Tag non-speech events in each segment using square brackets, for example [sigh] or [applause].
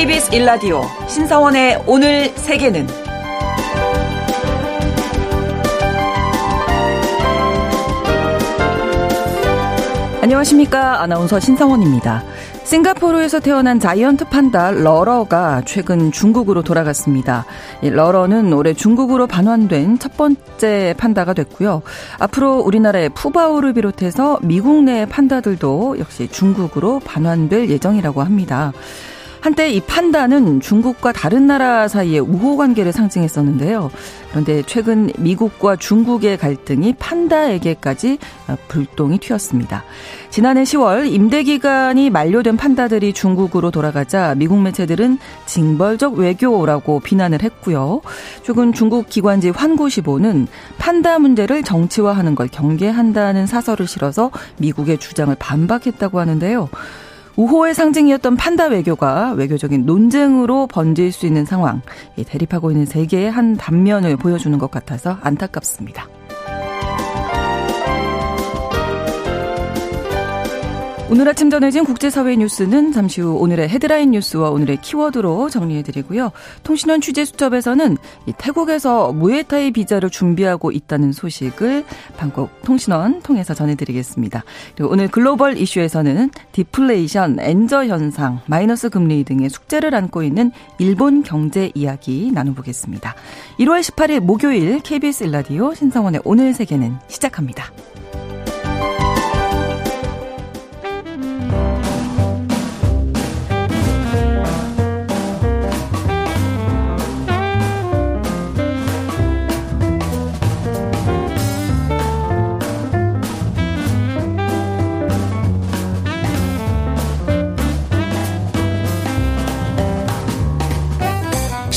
KBS 일라디오 신사원의 오늘 세계는 안녕하십니까 아나운서 신성원입니다. 싱가포르에서 태어난 자이언트 판다 러러가 최근 중국으로 돌아갔습니다. 러러는 올해 중국으로 반환된 첫 번째 판다가 됐고요. 앞으로 우리나라의 푸바오를 비롯해서 미국 내 판다들도 역시 중국으로 반환될 예정이라고 합니다. 한때 이 판다는 중국과 다른 나라 사이의 우호 관계를 상징했었는데요. 그런데 최근 미국과 중국의 갈등이 판다에게까지 불똥이 튀었습니다. 지난해 10월 임대 기간이 만료된 판다들이 중국으로 돌아가자 미국 매체들은 징벌적 외교라고 비난을 했고요. 최근 중국 기관지 환구시보는 판다 문제를 정치화하는 걸 경계한다는 사설을 실어서 미국의 주장을 반박했다고 하는데요. 우호의 상징이었던 판다 외교가 외교적인 논쟁으로 번질 수 있는 상황, 대립하고 있는 세계의 한 단면을 보여주는 것 같아서 안타깝습니다. 오늘 아침 전해진 국제사회 뉴스는 잠시 후 오늘의 헤드라인 뉴스와 오늘의 키워드로 정리해드리고요. 통신원 취재수첩에서는 태국에서 무에타이 비자를 준비하고 있다는 소식을 방콕 통신원 통해서 전해드리겠습니다. 그리고 오늘 글로벌 이슈에서는 디플레이션, 엔저 현상, 마이너스 금리 등의 숙제를 안고 있는 일본 경제 이야기 나눠보겠습니다. 1월 18일 목요일 KBS 일라디오 신성원의 오늘 세계는 시작합니다.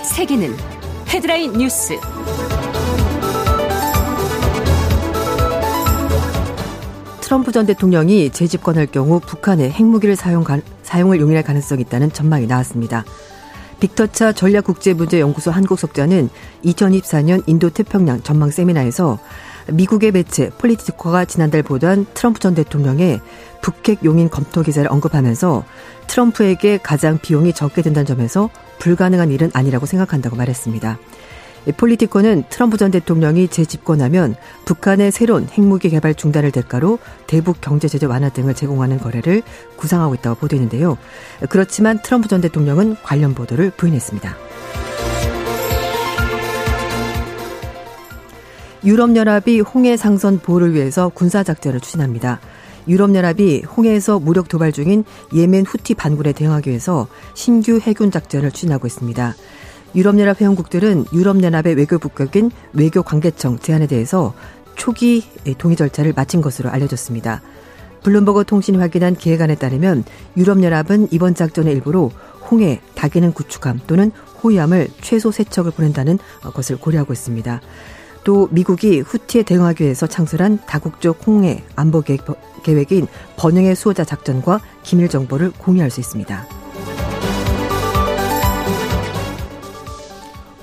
오늘 세계는 헤드라인 뉴스. 트럼프 전 대통령이 재집권할 경우 북한의 핵무기를 사용, 사용을 용인할 가능성이 있다는 전망이 나왔습니다. 빅터차 전략국제문제연구소 한국석자는 2024년 인도 태평양 전망 세미나에서 미국의 매체 폴리티코가 지난달 보도한 트럼프 전 대통령의 북핵 용인 검토 기사를 언급하면서 트럼프에게 가장 비용이 적게 든다는 점에서 불가능한 일은 아니라고 생각한다고 말했습니다. 폴리티코는 트럼프 전 대통령이 재집권하면 북한의 새로운 핵무기 개발 중단을 대가로 대북 경제 제재 완화 등을 제공하는 거래를 구상하고 있다고 보도했는데요. 그렇지만 트럼프 전 대통령은 관련 보도를 부인했습니다. 유럽연합이 홍해 상선 보호를 위해서 군사작전을 추진합니다. 유럽연합이 홍해에서 무력 도발 중인 예멘 후티 반군에 대응하기 위해서 신규 해군 작전을 추진하고 있습니다. 유럽연합 회원국들은 유럽연합의 외교부격인 외교관계청 제안에 대해서 초기 동의 절차를 마친 것으로 알려졌습니다. 블룸버그 통신이 확인한 기획안에 따르면 유럽연합은 이번 작전의 일부로 홍해, 다기능 구축함 또는 호위함을 최소 세척을 보낸다는 것을 고려하고 있습니다. 또 미국이 후티에 대응하기 위해서 창설한 다국적 홍해 안보 계획인 번영의 수호자 작전과 기밀 정보를 공유할 수 있습니다.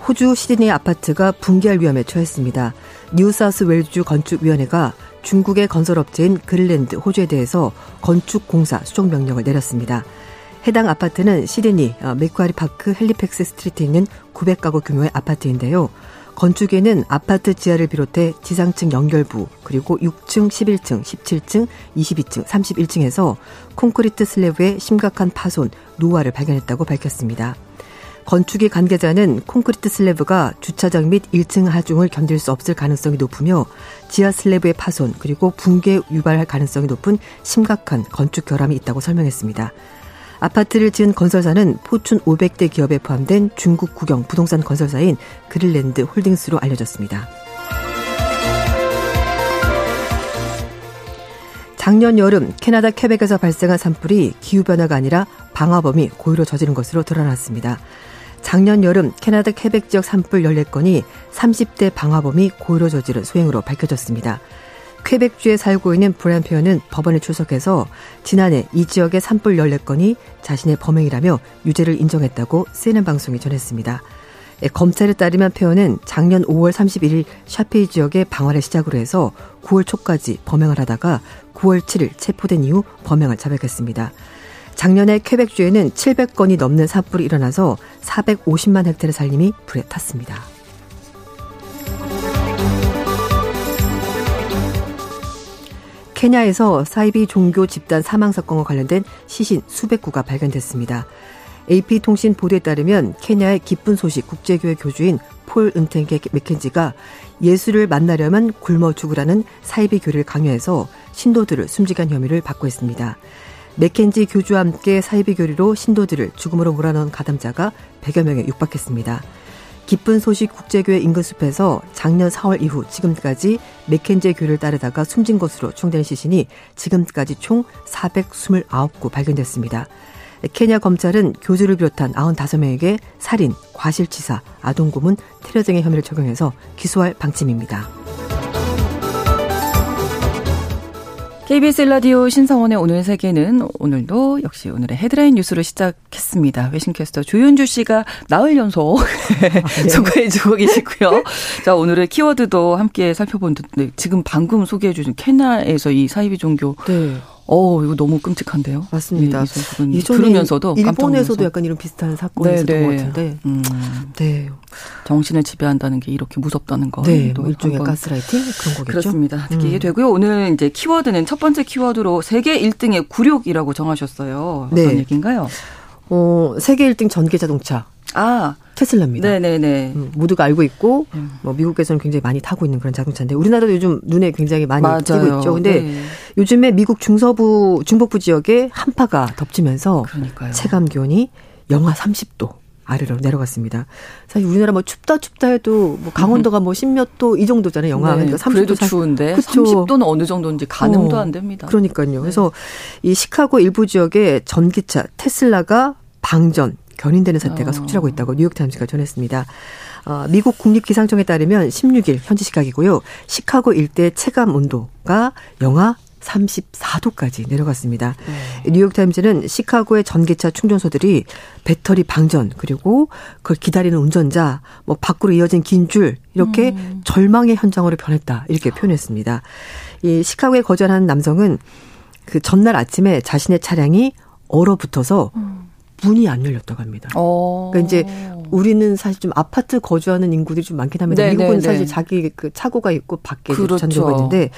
호주 시드니 아파트가 붕괴할 위험에 처했습니다. 뉴사우스 웨일스주 건축위원회가 중국의 건설업체인 그린랜드 호주에 대해서 건축 공사 수정 명령을 내렸습니다. 해당 아파트는 시드니 어, 맥쿼리 파크 핼리팩스 스트리트에 있는 900가구 규모의 아파트인데요. 건축위는 아파트 지하를 비롯해 지상층 연결부 그리고 6층, 11층, 17층, 22층, 31층에서 콘크리트 슬래브의 심각한 파손, 노화를 발견했다고 밝혔습니다. 건축위 관계자는 콘크리트 슬래브가 주차장 및 1층 하중을 견딜 수 없을 가능성이 높으며 지하 슬래브의 파손 그리고 붕괴 유발할 가능성이 높은 심각한 건축 결함이 있다고 설명했습니다. 아파트를 지은 건설사는 포춘 500대 기업에 포함된 중국 국영 부동산 건설사인 그릴랜드 홀딩스로 알려졌습니다. 작년 여름 캐나다 퀘벡에서 발생한 산불이 기후변화가 아니라 방화범이 고의로 저지른 것으로 드러났습니다. 작년 여름 캐나다 케벡 지역 산불 14건이 30대 방화범이 고의로 저지른 소행으로 밝혀졌습니다. 퀘벡주에 살고 있는 페어는 법원에 출석해서 지난해 이 지역의 산불 14건이 자신의 범행이라며 유죄를 인정했다고 CNN 방송이 전했습니다. 예, 검찰에 따르면 페어는 작년 5월 31일 샤페이 지역의 방화를 시작으로 해서 9월 초까지 범행을 하다가 9월 7일 체포된 이후 범행을 자백했습니다. 작년에 퀘벡주에는 700건이 넘는 산불이 일어나서 450만 헥타르 살림이 불에 탔습니다. 케냐에서 사이비 종교 집단 사망 사건과 관련된 시신 수백 구가 발견됐습니다. AP통신 보도에 따르면 케냐의 기쁜 소식 국제교회 교주인 폴 은텐게 맥켄지가 예수를 만나려면 굶어 죽으라는 사이비 교리를 강요해서 신도들을 숨지게 한 혐의를 받고 있습니다. 맥켄지 교주와 함께 사이비 교리로 신도들을 죽음으로 몰아넣은 가담자가 100여 명에 육박했습니다. 기쁜 소식 국제교회 인근 숲에서 작년 4월 이후 지금까지 맥켄제 교를 따르다가 숨진 것으로 추정되는 시신이 지금까지 총 429구 발견됐습니다. 케냐 검찰은 교주를 비롯한 95명에게 살인, 과실치사, 아동고문, 테러 등의 혐의를 적용해서 기소할 방침입니다. KBS 라디오 신성원의 오늘 세계는 오늘도 역시 오늘의 헤드라인 뉴스로 시작했습니다. 외신캐스터 조윤주 씨가 나흘 연속 네. [laughs] 소개해주고 계시고요. 자 오늘의 키워드도 함께 살펴본는데 지금 방금 소개해주신 케냐에서 이 사이비 종교 네. 어, 이거 너무 끔찍한데요. 맞습니다. 이 들으면서도 일본에서도 약간 이런 비슷한 사건이 네, 있었던 네. 것 같은데. 음. 네. 정신을 지배한다는 게 이렇게 무섭다는 거. 네, 또 일종의 가스라이팅 그런 거겠죠. 그렇습니다. 특히 음. 이게 되고요. 오늘 이제 키워드는 첫 번째 키워드로 세계 1등의 굴욕이라고 정하셨어요. 어떤 네. 얘기인가요? 어, 세계 1등 전기 자동차. 아, 테슬라입니다. 네네네. 음, 모두가 알고 있고 음. 뭐 미국에서는 굉장히 많이 타고 있는 그런 자동차인데 우리나라도 요즘 눈에 굉장히 많이 맞아요. 띄고 있죠. 근데 네. 요즘에 미국 중서부 중북부 지역에 한파가 덮치면서 그러니까요. 체감 기온이 영하 30도 아래로 내려갔습니다. 사실 우리나라 뭐 춥다 춥다 해도 뭐 강원도가 뭐 10몇 도 이 정도잖아요. 영하 네, 그러니까 30도 그래도 추운데 그쵸. 30도는 어느 정도인지 가늠도 어, 안 됩니다. 그러니까요. 네. 그래서 이 시카고 일부 지역에 전기차 테슬라가 방전 견인되는 사태가 어. 속출하고 있다고 뉴욕타임스가 전했습니다. 어, 미국 국립기상청에 따르면 16일 현지 시각이고요. 시카고 일대 체감 온도가 영하 34도까지 내려갔습니다. 네. 뉴욕타임즈는 시카고의 전기차 충전소들이 배터리 방전 그리고 그걸 기다리는 운전자 뭐 밖으로 이어진 긴 줄 이렇게 음. 절망의 현장으로 변했다 이렇게 표현했습니다. 이 시카고에 거주하는 남성은 그 전날 아침에 자신의 차량이 얼어붙어서 음. 문이 안 열렸다고 합니다. 어. 그러니까 이제 우리는 사실 좀 아파트 거주하는 인구들이 좀 많긴 합니다. 네, 미국은 네, 사실 네. 자기 그 차고가 있고 밖에 그렇죠. 잔도가 있는데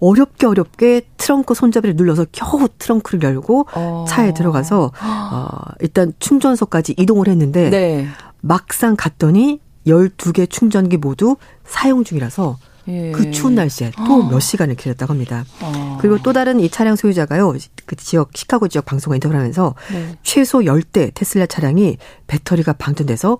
어렵게 어렵게 트렁크 손잡이를 눌러서 겨우 트렁크를 열고 어. 차에 들어가서 어, 일단 충전소까지 이동을 했는데 네. 막상 갔더니 12개 충전기 모두 사용 중이라서 예. 그 추운 날씨에 또몇 아. 시간을 기다렸다고 합니다. 아. 그리고 또 다른 이 차량 소유자가요, 그 지역, 시카고 지역 방송과 인터뷰를 하면서 네. 최소 10대 테슬라 차량이 배터리가 방전돼서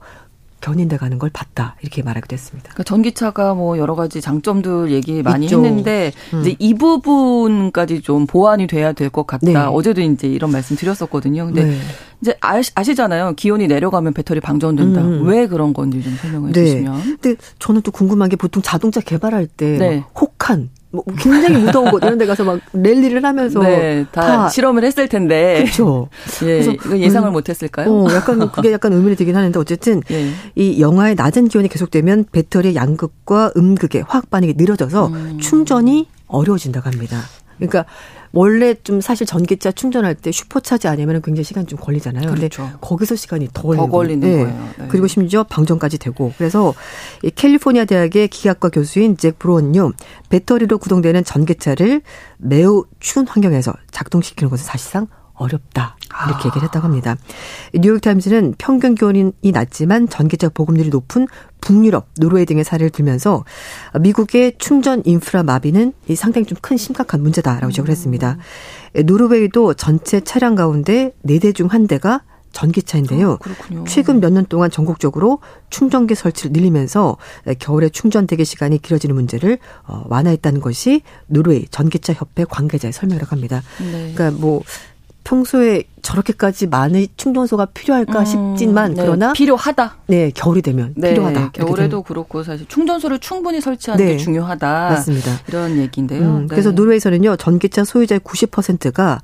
견인돼 가는 걸 봤다 이렇게 말하기도 했습니다. 그러니까 전기차가 뭐 여러 가지 장점들 얘기 많이 있죠. 했는데 음. 이제 이 부분까지 좀 보완이 돼야 될 것 같다. 네. 어제도 이제 이런 말씀 드렸었거든요. 근데 네. 이제 아시 잖아요. 기온이 내려가면 배터리 방전된다. 음. 왜 그런 건지 좀 설명해 네. 주시면. 근데 저는 또 궁금한 게 보통 자동차 개발할 때 네. 혹한 뭐 굉장히 무더운 곳 이런 데 가서 막 랠리를 하면서 네, 다, 다, 실험을 했을 텐데. 그렇죠. 예, 그래서 이건 예상을 음, 못 했을까요? 어, 약간 그게 약간 의문이 되긴 하는데 어쨌든 예. 이 영하의 낮은 기온이 계속되면 배터리의 양극과 음극의 화학 반응이 느려져서 음. 충전이 어려워진다고 합니다. 그러니까 원래 좀 사실 전기차 충전할 때 슈퍼차지 아니면 굉장히 시간 좀 걸리잖아요. 그렇죠. 근데 거기서 시간이 더 걸리는, 더 걸리는 네. 거예요. 네. 그리고 심지어 방전까지 되고 그래서 이 캘리포니아 대학의 기계학과 교수인 잭 브로은요 배터리로 구동되는 전기차를 매우 추운 환경에서 작동시키는 것은 사실상 어렵다. 이렇게 얘기를 했다고 합니다. 뉴욕타임즈는 평균 기온이 낮지만 전기차 보급률이 높은 북유럽, 노르웨이 등의 사례를 들면서 미국의 충전 인프라 마비는 상당히 좀 큰 심각한 문제다라고 지적을 했습니다. 노르웨이도 전체 차량 가운데 4대 중한 대가 전기차인데요. 어, 최근 몇 년 동안 전국적으로 충전기 설치를 늘리면서 겨울에 충전 대기 시간이 길어지는 문제를 어, 완화했다는 것이 노르웨이 전기차 협회 관계자의 설명이라고 합니다. 네. 그러니까 뭐 평소에 저렇게까지 많은 충전소가 필요할까 음, 싶지만 네, 그러나 필요하다. 네, 겨울이 되면 네, 필요하다. 겨울에도 그렇고 사실 충전소를 충분히 설치하는 네, 게 중요하다. 맞습니다. 이런 얘기인데요. 음, 그래서 노르웨이에서는요 전기차 소유자의 90%가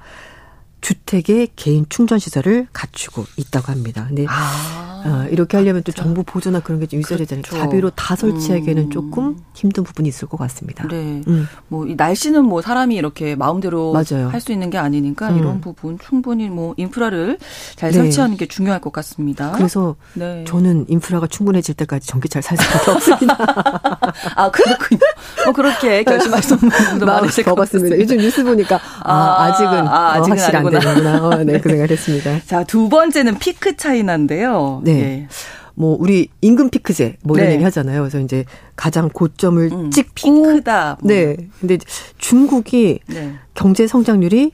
주택에 개인 충전 시설을 갖추고 있다고 합니다. 근데 아. 어, 이렇게 하려면 또 정부 보조나 그런 게 좀 있어야 되잖아요. 그렇죠. 자비로 다 설치하기에는 음. 조금 힘든 부분이 있을 것 같습니다. 네. 음. 뭐이 날씨는 뭐 사람이 이렇게 마음대로 할 수 있는 게 아니니까 음. 이런 부분 충분히 뭐 인프라를 잘 네. 설치하는 게 중요할 것 같습니다. 그래서 네. 저는 인프라가 충분해질 때까지 전기차를 살 수밖에 없습니다. [laughs] 아 그렇군요. 뭐 그렇게 결심하신 분도 많으실 것 같습니다. 요즘 뉴스 보니까 아, 아 직은 아, 어, 확실히 안 되는구나. 어, 네, 그 생각을 했습니다. [laughs] 자, 두 번째는 피크 차이나인데요. 네. 예. 뭐 우리 임금 피크제 뭐 이런 네. 얘기 하잖아요. 그래서 이제 가장 고점을 음, 찍고 피크다. 뭐. 네. 근데 중국이 네. 경제 성장률이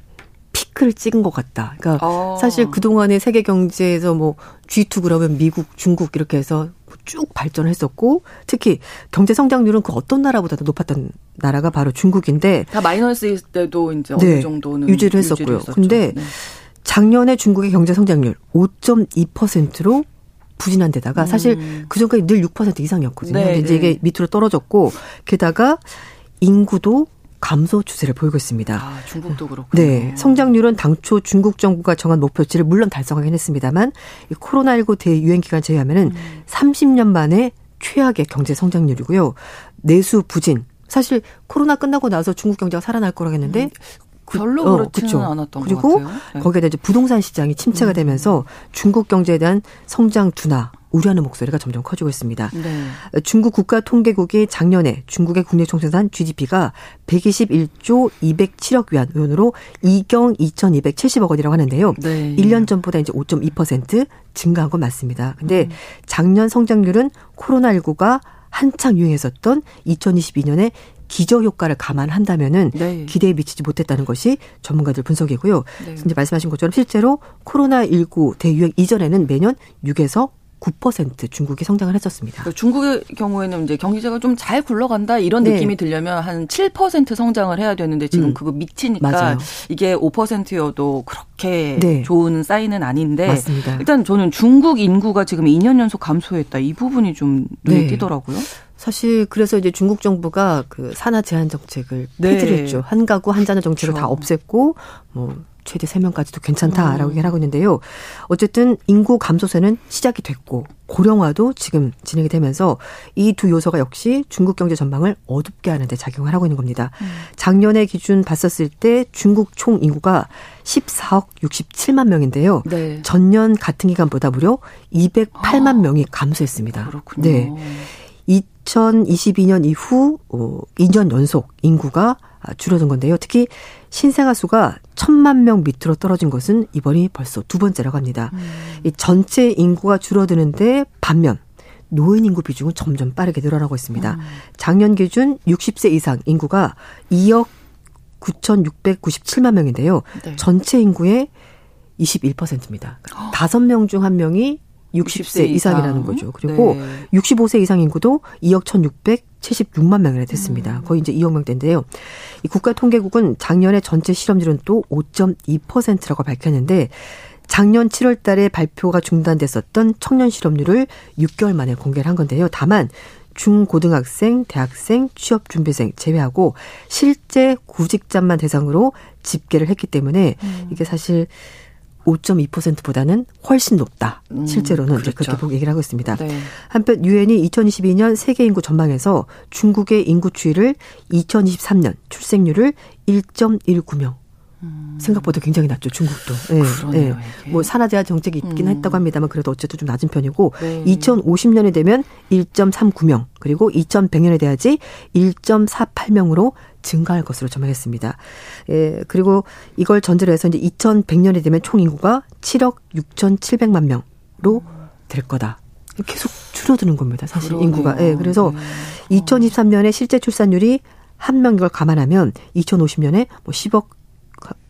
피크를 찍은 것 같다. 그러니까 어. 사실 그 동안의 세계 경제에서 뭐 G2 그러면 미국, 중국 이렇게 해서 쭉 발전을 했었고 특히 경제 성장률은 그 어떤 나라보다도 높았던 나라가 바로 중국인데 다 마이너스일 때도 이제 네, 어느 정도는 유지를 했었고요. 유지를 근데 네. 작년에 중국의 경제 성장률 5.2%로 부진한 데다가 사실 음. 그 전까지 늘 6% 이상이었거든요. 네, 근데 이제 이게 네. 밑으로 떨어졌고 게다가 인구도 감소 추세를 보이고 있습니다. 아, 중국도 그렇군요. 네. 성장률은 당초 중국 정부가 정한 목표치를 물론 달성하긴 했습니다만 이 코로나19 대유행 기간 제외하면은 음. 30년 만에 최악의 경제 성장률이고요. 내수 부진. 사실 코로나 끝나고 나서 중국 경제가 살아날 거라고 했는데 음. 별로 어, 그렇지는 어, 않았던 그리고 것 같아요. 네. 거기에다 이제 부동산 시장이 침체가 음. 되면서 중국 경제에 대한 성장 둔화 우려하는 목소리가 점점 커지고 있습니다. 네. 중국 국가통계국이 작년에 중국의 국내 총생산 GDP가 121조 207억 위안 원으로 2경 2,270억 원이라고 하는데요. 네. 1년 전보다 이제 5.2% 증가한 건 맞습니다. 근데 음. 작년 성장률은 코로나19가 한창 유행했었던 2022년에 기저 효과를 감안한다면은 네. 기대에 미치지 못했다는 것이 전문가들 분석이고요. 네. 이제 말씀하신 것처럼 실제로 코로나 19 대유행 이전에는 매년 6에서 9% 중국이 성장을 했었습니다. 그러니까 중국의 경우에는 이제 경제가 좀 잘 굴러간다 이런 네. 느낌이 들려면 한 7% 성장을 해야 되는데 지금 음. 그거 미치니까 맞아요. 이게 5%여도 그렇게 네. 좋은 사인은 아닌데 맞습니다. 일단 저는 중국 인구가 지금 2년 연속 감소했다 이 부분이 좀 눈에 네. 띄더라고요. 사실 그래서 이제 중국 정부가 그 산하 제한 정책을 네. 폐지를 했죠. 한 가구 한 자녀 정책을 그렇죠. 다 없앴고 뭐 최대 3명까지도 괜찮다라고 음. 얘기를 하고 있는데요. 어쨌든 인구 감소세는 시작이 됐고 고령화도 지금 진행이 되면서 이 두 요소가 역시 중국 경제 전망을 어둡게 하는데 작용을 하고 있는 겁니다. 음. 작년에 기준 봤었을 때 중국 총 인구가 14억 67만 명인데요. 네. 전년 같은 기간보다 무려 208만 아. 명이 감소했습니다. 그렇군요. 네. 2022년 이후 2년 어, 연속 인구가 줄어든 건데요. 특히 신생아 수가 천만 명 밑으로 떨어진 것은 이번이 벌써 두 번째라고 합니다. 음. 이 전체 인구가 줄어드는데 반면 노인 인구 비중은 점점 빠르게 늘어나고 있습니다. 음. 작년 기준 60세 이상 인구가 2억 9,697만 명인데요. 네. 전체 인구의 21%입니다. 다섯 명 중 한 명이 60세 이상이라는 거죠. 그리고 네. 65세 이상 인구도 2억 1,676만 명이나 됐습니다. 음. 거의 이제 2억 명대인데요. 이 국가통계국은 작년에 전체 실업률은 또 5.2%라고 밝혔는데 작년 7월 달에 발표가 중단됐었던 청년 실업률을 6개월 만에 공개를 한 건데요. 다만 중고등학생, 대학생, 취업준비생 제외하고 실제 구직자만 대상으로 집계를 했기 때문에 음. 이게 사실 5.2%보다는 훨씬 높다. 음, 실제로는 그렇죠. 그렇게 보고 얘기를 하고 있습니다. 네. 한편 유엔이 2022년 세계 인구 전망에서 중국의 인구 추이를 2023년 출생률을 1.19명 음. 생각보다 굉장히 낮죠 중국도. 네. 그러네요, 네. 뭐 산하제한 정책이 있긴 음. 했다고 합니다만 그래도 어쨌든 좀 낮은 편이고 네. 2050년이 되면 1.39명 그리고 2100년에 돼야지 1.48명으로 증가할 것으로 전망했습니다. 예, 그리고 이걸 전제로 해서 이제 2100년이 되면 총 인구가 7억 6,700만 명으로 될 거다. 계속 줄어드는 겁니다. 사실 그러네요. 인구가. 예, 그래서 네. 2023년에 실제 출산율이 한 명 이걸 감안하면 2050년에 뭐 10억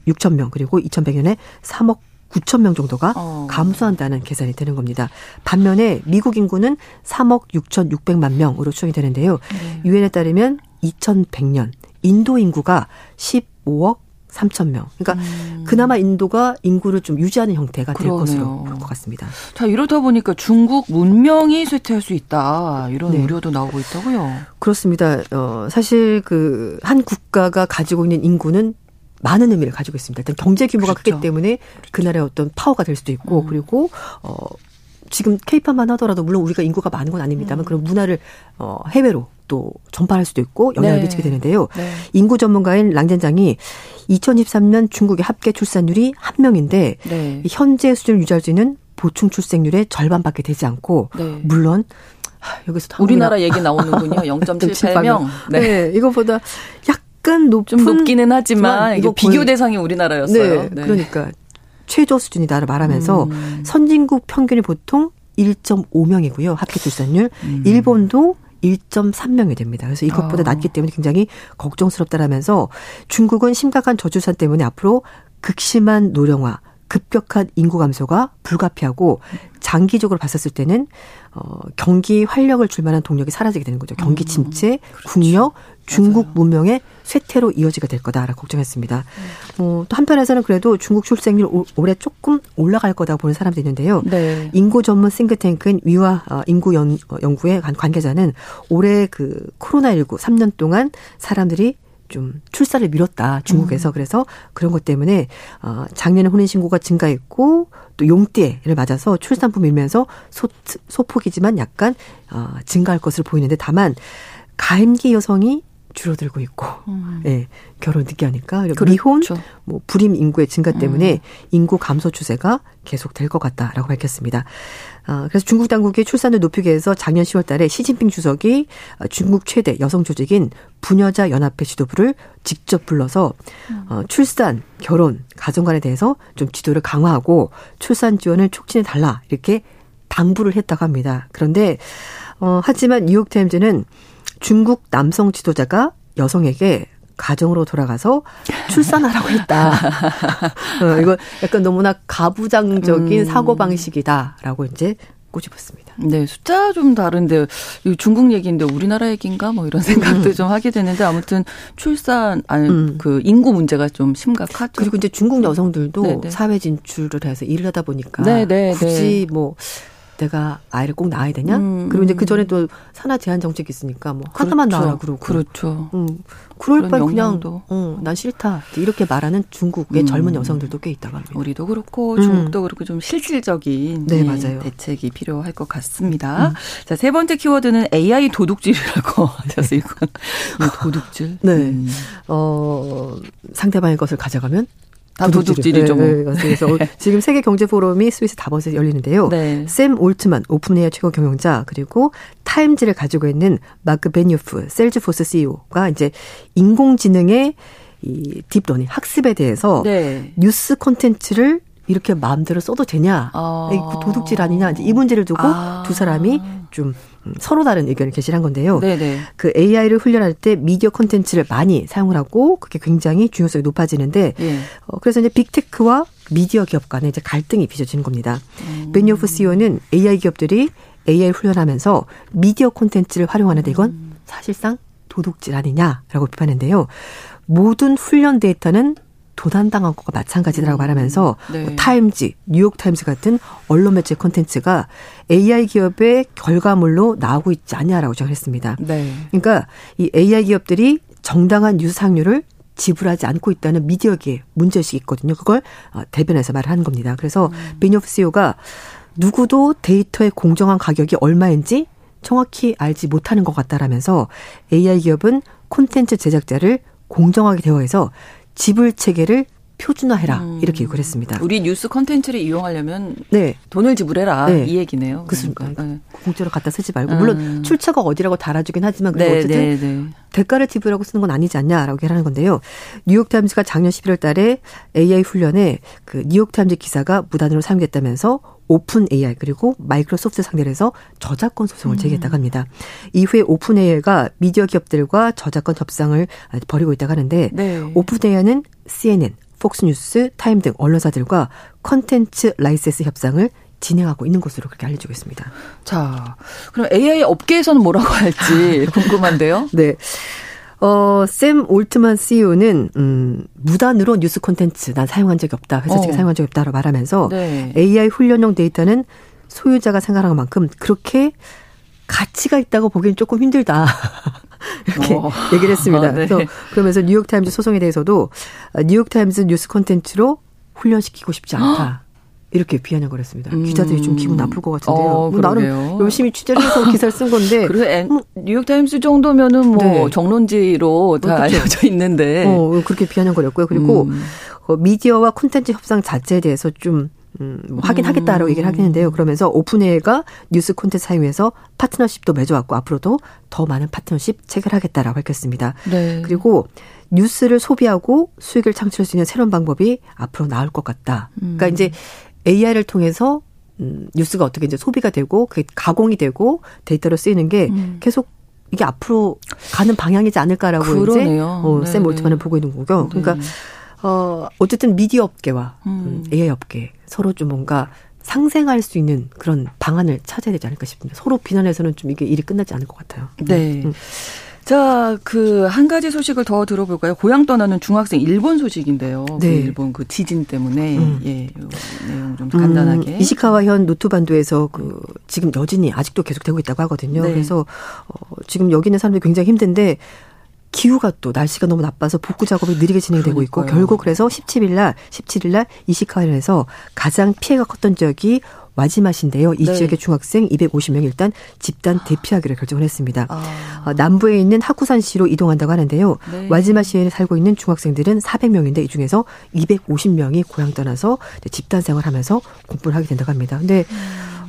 6천 명 그리고 2100년에 3억 9천 명 정도가 어. 감소한다는 계산이 되는 겁니다. 반면에 미국 인구는 3억 6천6백만 명으로 추정이 되는데요. 네. 유엔에 따르면 2100년 인도 인구가 15억 3천 명. 그러니까 음. 그나마 인도가 인구를 좀 유지하는 형태가 될 것으로 볼 것 같습니다. 자 이러다 보니까 중국 문명이 쇠퇴할 수 있다 이런 네. 우려도 나오고 있다고요. 그렇습니다. 어, 사실 그 한 국가가 가지고 있는 인구는 많은 의미를 가지고 있습니다. 일단 경제 규모가 그렇죠. 크기 때문에 그렇죠. 그 나라의 어떤 파워가 될 수도 있고 음. 그리고 어 지금 케이팝만 하더라도 물론 우리가 인구가 많은 건 아닙니다만 음. 그런 문화를 어 해외로 또 전파할 수도 있고 영향을 네. 미치게 되는데요. 네. 인구 전문가인 랑젠장이 2013년 중국의 합계 출산율이 한 명인데 네. 현재 수준을 유지할 수 있는 보충 출생률의 절반밖에 되지 않고 네. 물론 여기서 우리나라 얘기 나오는군요. [laughs] 0.78명. 네. 네. 이거보다 약간 높은 좀 높기는 하지만 이거 비교 대상이 우리나라였어요. 네. 네. 그러니까 최저 수준이다를 말하면서 음. 선진국 평균이 보통 1.5명이고요. 합계 출산율. 음. 일본도 1.3명이 됩니다. 그래서 이것보다 어. 낮기 때문에 굉장히 걱정스럽다라면서 중국은 심각한 저출산 때문에 앞으로 극심한 노령화, 급격한 인구 감소가 불가피하고 장기적으로 봤었을 때는 어 경기 활력을 줄 만한 동력이 사라지게 되는 거죠. 경기 음, 침체, 그렇죠. 국력, 중국 맞아요. 문명의 쇠퇴로 이어지게 될 거다라고 걱정했습니다. 음. 어, 또 한편에서는 그래도 중국 출생률 올해 조금 올라갈 거다 보는 사람도 있는데요. 네. 인구 전문 싱크탱크인 위와 어, 인구 연, 어, 연구의 관계자는 올해 그 코로나19 3년 동안 사람들이 좀 출산을 미뤘다 중국에서 음. 그래서 그런 것 때문에 어 작년에 혼인 신고가 증가했고 또 용띠를 맞아서 출산부 밀면서 소, 소폭이지만 약간 어 증가할 것으로 보이는데 다만 가임기 여성이 줄어들고 있고, 음. 예, 결혼 늦게 하니까 그리고 그렇죠. 미혼, 뭐 불임 인구의 증가 때문에 음. 인구 감소 추세가 계속될 것 같다라고 밝혔습니다. 아, 그래서 중국 당국이 출산을 높이기 위해서 작년 10월 달에 시진핑 주석이 중국 최대 여성 조직인 부녀자 연합회 지도부를 직접 불러서 음. 어, 출산, 결혼, 가정관에 대해서 좀 지도를 강화하고 출산 지원을 촉진해 달라 이렇게 당부를 했다고 합니다. 그런데 어, 하지만 뉴욕타임즈는 중국 남성 지도자가 여성에게 가정으로 돌아가서 출산하라고 했다. [laughs] 어, 이거 약간 너무나 가부장적인 음. 사고 방식이다라고 이제 꼬집었습니다. 네, 숫자 좀 다른데 중국 얘기인데 우리나라 얘기인가 뭐 이런 생각도 음. 좀 하게 되는데 아무튼 출산 아니 음. 그 인구 문제가 좀 심각하죠. 그리고 이제 중국 여성들도 네네. 네. 사회 진출을 해서 일을 하다 보니까 네네 네, 굳이 네. 뭐 내가 아이를 꼭 낳아야 되냐? 음, 그리고 이제 그 전에 또 산하 제한 정책이 있으니까 뭐 그렇죠. 하나만 낳아라 그러고. 그렇죠. 음. 그럴 바에 그냥 어, 난 싫다. 이렇게 말하는 중국의 음. 젊은 여성들도 꽤 있다고 합니다. 우리도 그렇고 중국도 음. 그렇고 좀 실질적인 네, 맞아요. 대책이 필요할 것 같습니다. 음. 자, 세 번째 키워드는 AI 도둑질이라고 [laughs] 이건 [laughs] 도둑질. 네. 음. 어, 상대방의 것을 가져가면 다 도둑질이죠. 네, 네, 그래서 [laughs] 지금 세계 경제 포럼이 스위스 다보스에 열리는데요. 네. 샘 올트만 오픈AI 최고 경영자 그리고 타임즈를 가지고 있는 마크 베니오프 세일즈포스 CEO가 이제 인공지능의 이 딥러닝 학습에 대해서 네. 뉴스 콘텐츠를 이렇게 마음대로 써도 되냐? 아. 그 도둑질 아니냐? 이제 이 문제를 두고 아. 두 사람이 좀 음, 서로 다른 의견을 게시한 건데요. 네네. 그 AI를 훈련할 때 미디어 콘텐츠를 많이 사용을 하고 그게 굉장히 중요성이 높아지는데 예. 어, 그래서 이제 빅테크와 미디어 기업 간에 이제 갈등이 빚어지는 겁니다. 음. 베니오프 CEO는 AI 기업들이 AI 훈련하면서 미디어 콘텐츠를 활용하는데 이건 음. 사실상 도둑질 아니냐라고 비판했는데요. 모든 훈련 데이터는 도난당한 것과 마찬가지라고 말하면서 네. 뭐 타임즈, 뉴욕 타임즈 같은 언론 매체 콘텐츠가 AI 기업의 결과물로 나오고 있지 않냐라고 전했습니다. 네. 그러니까 이 AI 기업들이 정당한 뉴스 사용료를 지불하지 않고 있다는 미디어계의 문제의식이 있거든요. 그걸 어, 대변해서 말을 하는 겁니다. 그래서 음. 베니오프 CEO가 누구도 데이터의 공정한 가격이 얼마인지 정확히 알지 못하는 것 같다라면서 AI 기업은 콘텐츠 제작자를 공정하게 대화해서 지불 체계를 표준화해라 음. 이렇게 요구를 했습니다. 우리 뉴스 컨텐츠를 이용하려면 네. 돈을 지불해라 네. 이 얘기네요. 그러니까. 네. 공짜로 갖다 쓰지 말고 물론 음. 출처가 어디라고 달아주긴 하지만 그 네, 어쨌든 네, 네. 대가를 지불하고 쓰는 건 아니지 않냐라고 얘기하는 건데요. 뉴욕타임즈가 작년 11월달에 AI 훈련에 그 뉴욕타임즈 기사가 무단으로 사용됐다면서 오픈 AI 그리고 마이크로소프트 상대로 해서 저작권 소송을 제기했다고 합니다. 이후에 오픈 AI가 미디어 기업들과 저작권 협상을 벌이고 있다고 하는데 네. 오픈 AI는 CNN, 폭스뉴스, 타임 등 언론사들과 컨텐츠 라이센스 협상을 진행하고 있는 것으로 그렇게 알려지고 있습니다. 자, 그럼 AI 업계에서는 뭐라고 할지 [laughs] 궁금한데요. 네. 어, 샘 올트만 CEO는 음, 무단으로 뉴스 콘텐츠 난 사용한 적이 없다. 회사 측에 어. 사용한 적이 없다라고 말하면서 네. AI 훈련용 데이터는 소유자가 생각한 만큼 그렇게 가치가 있다고 보기엔 조금 힘들다. [laughs] 이렇게 어. 얘기를 했습니다. 아, 네. 그래서 그러면서 뉴욕타임즈 소송에 대해서도 어, 뉴욕타임즈 뉴스 콘텐츠로 훈련시키고 싶지 않다. [gasps] 이렇게 비아냥 거렸습니다. 음. 기자들이 좀 기분 나쁠 것 같은데요. 어, 뭐 나름. 열심히 취재를 해서 [laughs] 기사를 쓴 건데 그리고 엔- 뉴욕타임스 정도면은 뭐 네. 정론지로 다 어. 알려져 있는데. 어, 그렇게 비아냥거렸고요. 그리고 음. 어, 미디어와 콘텐츠 협상 자체에 대해서 좀 음, 뭐 하긴 하겠다라고 얘기를 하겠는데요. 그러면서 오픈AI가 뉴스 콘텐츠 사용해서 파트너십도 맺어왔고 앞으로도 더 많은 파트너십 체결하겠다라고 밝혔습니다. 네. 그리고 뉴스를 소비하고 수익을 창출할 수 있는 새로운 방법이 앞으로 나올 것 같다. 그러니까 이제 AI를 통해서 음, 뉴스가 어떻게 이제 소비가 되고 그게 가공이 되고 데이터로 쓰이는 게 음. 계속 이게 앞으로 가는 방향이지 않을까라고 이제 그러네요. 어, 네, 샘 올트만은 네. 보고 있는 거고요. 네. 그러니까 어 어쨌든 미디어 업계와 음. 음, AI 업계 서로 좀 뭔가 상생할 수 있는 그런 방안을 찾아야 되지 않을까 싶습니다. 서로 비난해서는 좀 이게 일이 끝나지 않을 것 같아요. 네. 음. 자, 그 한 가지 소식을 더 들어볼까요? 고향 떠나는 중학생 일본 소식인데요. 그 네. 일본 그 지진 때문에 음. 예, 요 내용 좀 간단하게. 음, 이시카와 현 노토반도에서 그 지금 여진이 아직도 계속되고 있다고 하거든요. 네. 그래서 어, 지금 여기 있는 사람들이 굉장히 힘든데 기후가 또 날씨가 너무 나빠서 복구 작업이 느리게 진행되고 있고 그러니까요. 결국 그래서 17일 날 17일 날 이시카와현에서 가장 피해가 컸던 지역이 와지마시인데요. 이 네. 지역의 중학생 250명 일단 집단 대피하기로 결정을 했습니다. 아, 어, 남부에 있는 하쿠산시로 이동한다고 하는데요. 네. 와지마시에 살고 있는 중학생들은 400명인데 이 중에서 250명이 고향 떠나서 집단 생활하면서 공부를 하게 된다고 합니다. 근데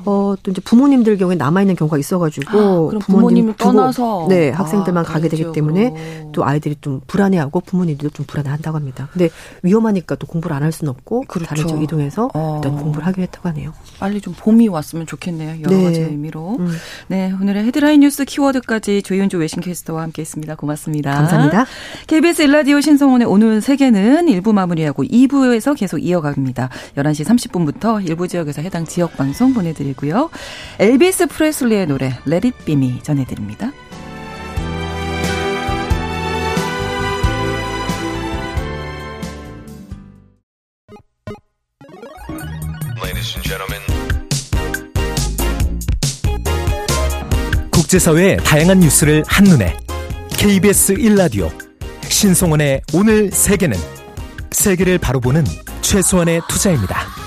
어, 또 이제 부모님들 경우에 남아 있는 경우가 있어가지고 아, 그럼 부모님을 두고, 떠나서 네 아, 학생들만 다른 가게 되기. 때문에 또 아이들이 좀 불안해하고 부모님들도 좀 불안해한다고 합니다. 근데 위험하니까 또 공부를 안 할 수는 없고 그렇죠. 다른 지역 이동해서 어. 일단 공부를 하기로 했다고 하네요. 빨리 좀 봄이 왔으면 좋겠네요. 여러 네. 가지 의미로. 음. 네, 오늘의 헤드라인 뉴스 키워드까지 조윤주 외신캐스터와 함께 했습니다. 고맙습니다. 감사합니다. KBS 일라디오 신성원의 오늘 세계는 1부 마무리하고 2부에서 계속 이어갑니다. 11시 30분부터 일부 지역에서 해당 지역 방송 보내드 리고요. 엘비스 프레슬리의 노래 Let It Be Me 전해드립니다. Ladies and gentlemen, 국제사회의 다양한 뉴스를 한눈에 KBS 1라디오 신송원의 오늘 세계는 세계를 바로 보는 최소한의 투자입니다.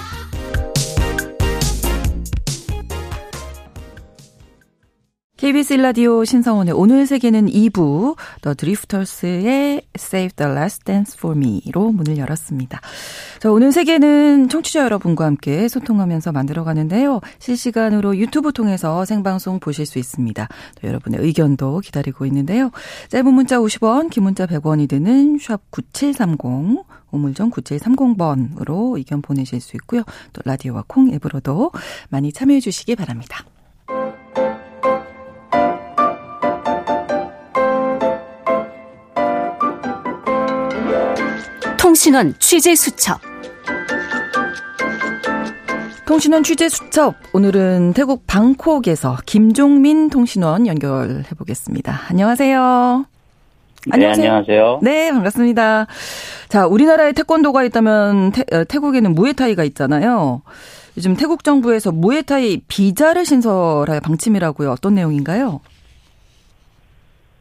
KBS 일라디오 신성원의 오늘 세계는 2부 더 드리프터스의 Save the Last Dance for Me로 문을 열었습니다. 자, 오늘 세계는 청취자 여러분과 함께 소통하면서 만들어 가는데요. 실시간으로 유튜브 통해서 생방송 보실 수 있습니다. 또 여러분의 의견도 기다리고 있는데요. 짧은 문자 50원, 긴 문자 100원이 드는 샵 9730, 우물정 9730번으로 의견 보내실 수 있고요. 또 라디오와 콩 앱으로도 많이 참여해 주시기 바랍니다. 통신원 취재 수첩. 통신원 취재 수첩. 오늘은 태국 방콕에서 김종민 통신원 연결해 보겠습니다. 안녕하세요. 네, 안녕하세요. 네, 반갑습니다. 자, 우리나라에 태권도가 있다면 태, 어, 태국에는 무에타이가 있잖아요. 요즘 태국 정부에서 무에타이 비자를 신설할 방침이라고요. 어떤 내용인가요?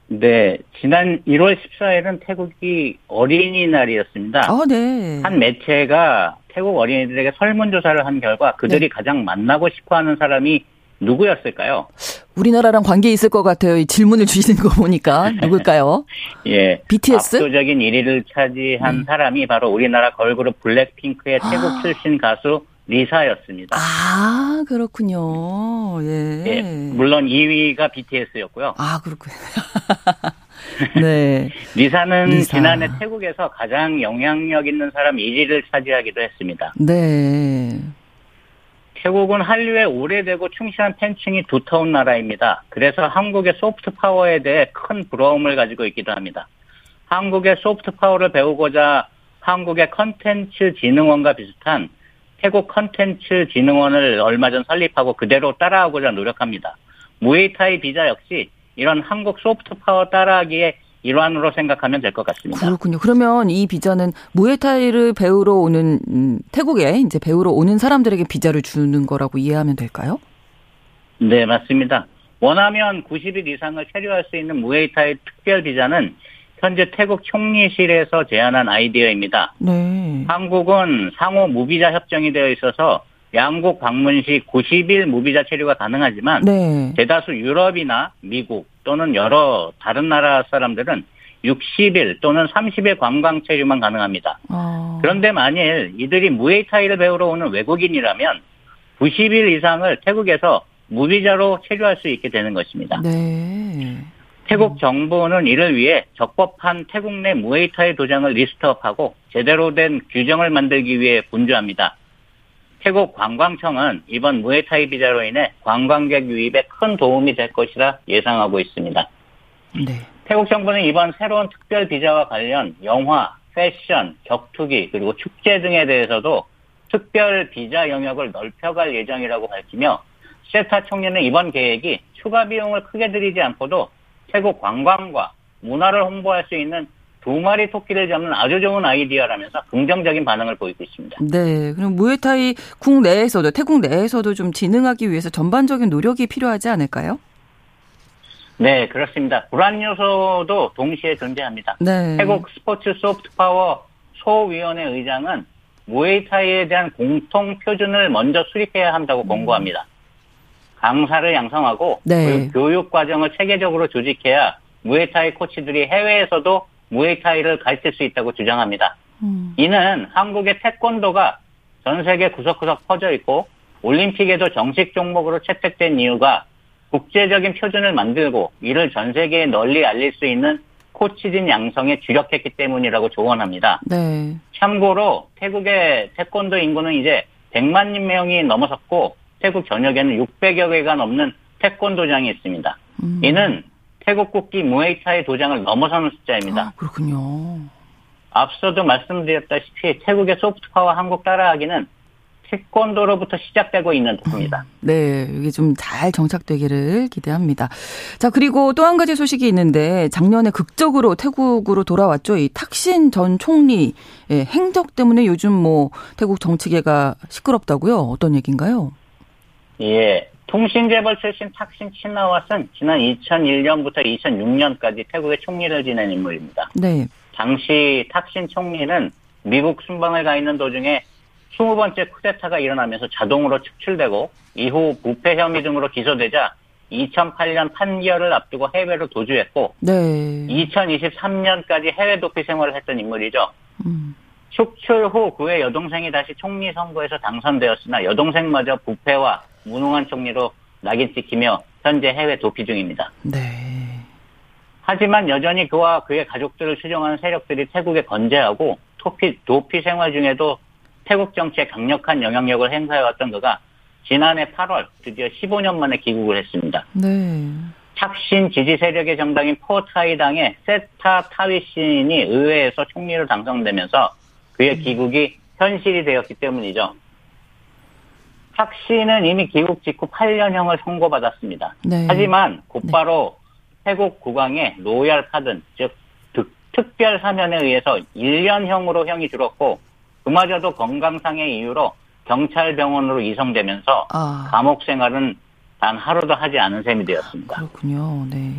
네, 지난 1월 14일은 태국이 어린이날이었습니다. 아, 네. 한 매체가 태국 어린이들에게 설문조사를 한 결과 그들이 네. 가장 만나고 싶어 하는 사람이 누구였을까요? 우리나라랑 관계 있을 것 같아요. 이 질문을 주시는 거 보니까. 누굴까요? [laughs] 예. BTS? 압도적인 1위를 차지한 네. 사람이 바로 우리나라 걸그룹 블랙핑크의 태국 아. 출신 가수 리사였습니다. 아, 그렇군요. 예. 예. 물론 2위가 BTS였고요. 아, 그렇군요. [laughs] 네. 리사는 리사. 지난해 태국에서 가장 영향력 있는 사람 1위를 차지하기도 했습니다. 네. 태국은 한류에 오래되고 충실한 팬층이 두터운 나라입니다. 그래서 한국의 소프트 파워에 대해 큰 부러움을 가지고 있기도 합니다. 한국의 소프트 파워를 배우고자 한국의 컨텐츠 진흥원과 비슷한 태국 컨텐츠 진흥원을 얼마 전 설립하고 그대로 따라하고자 노력합니다. 무에이타이 비자 역시 이런 한국 소프트 파워 따라하기의 일환으로 생각하면 될 것 같습니다. 그렇군요. 그러면 이 비자는 무에타이를 배우러 오는 음, 태국에 이제 배우러 오는 사람들에게 비자를 주는 거라고 이해하면 될까요? 네, 맞습니다. 원하면 90일 이상을 체류할 수 있는 무에타이 특별 비자는 현재 태국 총리실에서 제안한 아이디어입니다. 네. 한국은 상호 무비자 협정이 되어 있어서 양국 방문 시 90일 무비자 체류가 가능하지만 네. 대다수 유럽이나 미국 또는 여러 다른 나라 사람들은 60일 또는 30일 관광 체류만 가능합니다. 어. 그런데 만일 이들이 무에이타이를 배우러 오는 외국인이라면 90일 이상을 태국에서 무비자로 체류할 수 있게 되는 것입니다. 네. 태국 정부는 이를 위해 적법한 태국 내 무에이타이 도장을 리스트업하고 제대로 된 규정을 만들기 위해 분주합니다. 태국 관광청은 이번 무에타이 비자로 인해 관광객 유입에 큰 도움이 될 것이라 예상하고 있습니다. 네. 태국 정부는 이번 새로운 특별 비자와 관련 영화, 패션, 격투기 그리고 축제 등에 대해서도 특별 비자 영역을 넓혀갈 예정이라고 밝히며 세타 총리는 이번 계획이 추가 비용을 크게 들이지 않고도 태국 관광과 문화를 홍보할 수 있는 두 마리 토끼를 잡는 아주 좋은 아이디어라면서 긍정적인 반응을 보이고 있습니다. 네. 그럼 무에타이 국 내에서도 태국 내에서도 좀 진흥하기 위해서 전반적인 노력이 필요하지 않을까요? 네, 그렇습니다. 불안 요소도 동시에 존재합니다. 네. 태국 스포츠 소프트 파워 소위원회 의장은 무에이타이에 대한 공통 표준을 먼저 수립해야 한다고 권고합니다. 강사를 양성하고 네. 교육 과정을 체계적으로 조직해야 무에타이 코치들이 해외에서도 무에타이를 가르칠 수 있다고 주장합니다. 음. 이는 한국의 태권도가 전 세계 구석구석 퍼져 있고 올림픽에도 정식 종목으로 채택된 이유가 국제적인 표준을 만들고 이를 전 세계에 널리 알릴 수 있는 코치진 양성에 주력했기 때문이라고 조언합니다. 네. 참고로 태국의 태권도 인구는 이제 100만 명이 넘어섰고 태국 전역에는 600여 개가 넘는 태권도장이 있습니다. 음. 이는 태국 국기 무에이타이 도장을 넘어서는 숫자입니다. 아, 그렇군요. 앞서도 말씀드렸다시피 태국의 소프트파워 한국 따라하기는 태권도로부터 시작되고 있는 겁니다. 네, 이게 좀 잘 정착되기를 기대합니다. 자, 그리고 또 한 가지 소식이 있는데 작년에 극적으로 태국으로 돌아왔죠. 이 탁신 전 총리 의 행적 때문에 요즘 뭐 태국 정치계가 시끄럽다고요? 어떤 얘기인가요? 예. 통신재벌 출신 탁신 치나왓은 지난 2001년부터 2006년까지 태국의 총리를 지낸 인물입니다. 네. 당시 탁신 총리는 미국 순방을 가 있는 도중에 20번째 쿠데타가 일어나면서 자동으로 축출되고 이후 부패 혐의 등으로 기소되자 2008년 판결을 앞두고 해외로 도주했고 네. 2023년까지 해외 도피 생활을 했던 인물이죠. 음. 축출 후 그의 여동생이 다시 총리 선거에서 당선되었으나 여동생마저 부패와 무능한 총리로 낙인 찍히며 현재 해외 도피 중입니다. 네. 하지만 여전히 그와 그의 가족들을 추종하는 세력들이 태국에 건재하고 도피, 도피 생활 중에도 태국 정치에 강력한 영향력을 행사해왔던 그가 지난해 8월 드디어 15년 만에 귀국을 했습니다. 네. 탁신 지지 세력의 정당인 포타이당의 세타 타위 신이 의회에서 총리로 당선되면서 그의 귀국이 현실이 되었기 때문이죠. 탁신은 이미 귀국 직후 8년형을 선고받았습니다. 네. 하지만 곧바로 태국 국왕의 로얄 파든, 즉 특- 특별 사면에 의해서 1년형으로 형이 줄었고 그마저도 건강상의 이유로 경찰 병원으로 이송되면서 아. 감옥 생활은 단 하루도 하지 않은 셈이 되었습니다. 그렇군요. 네.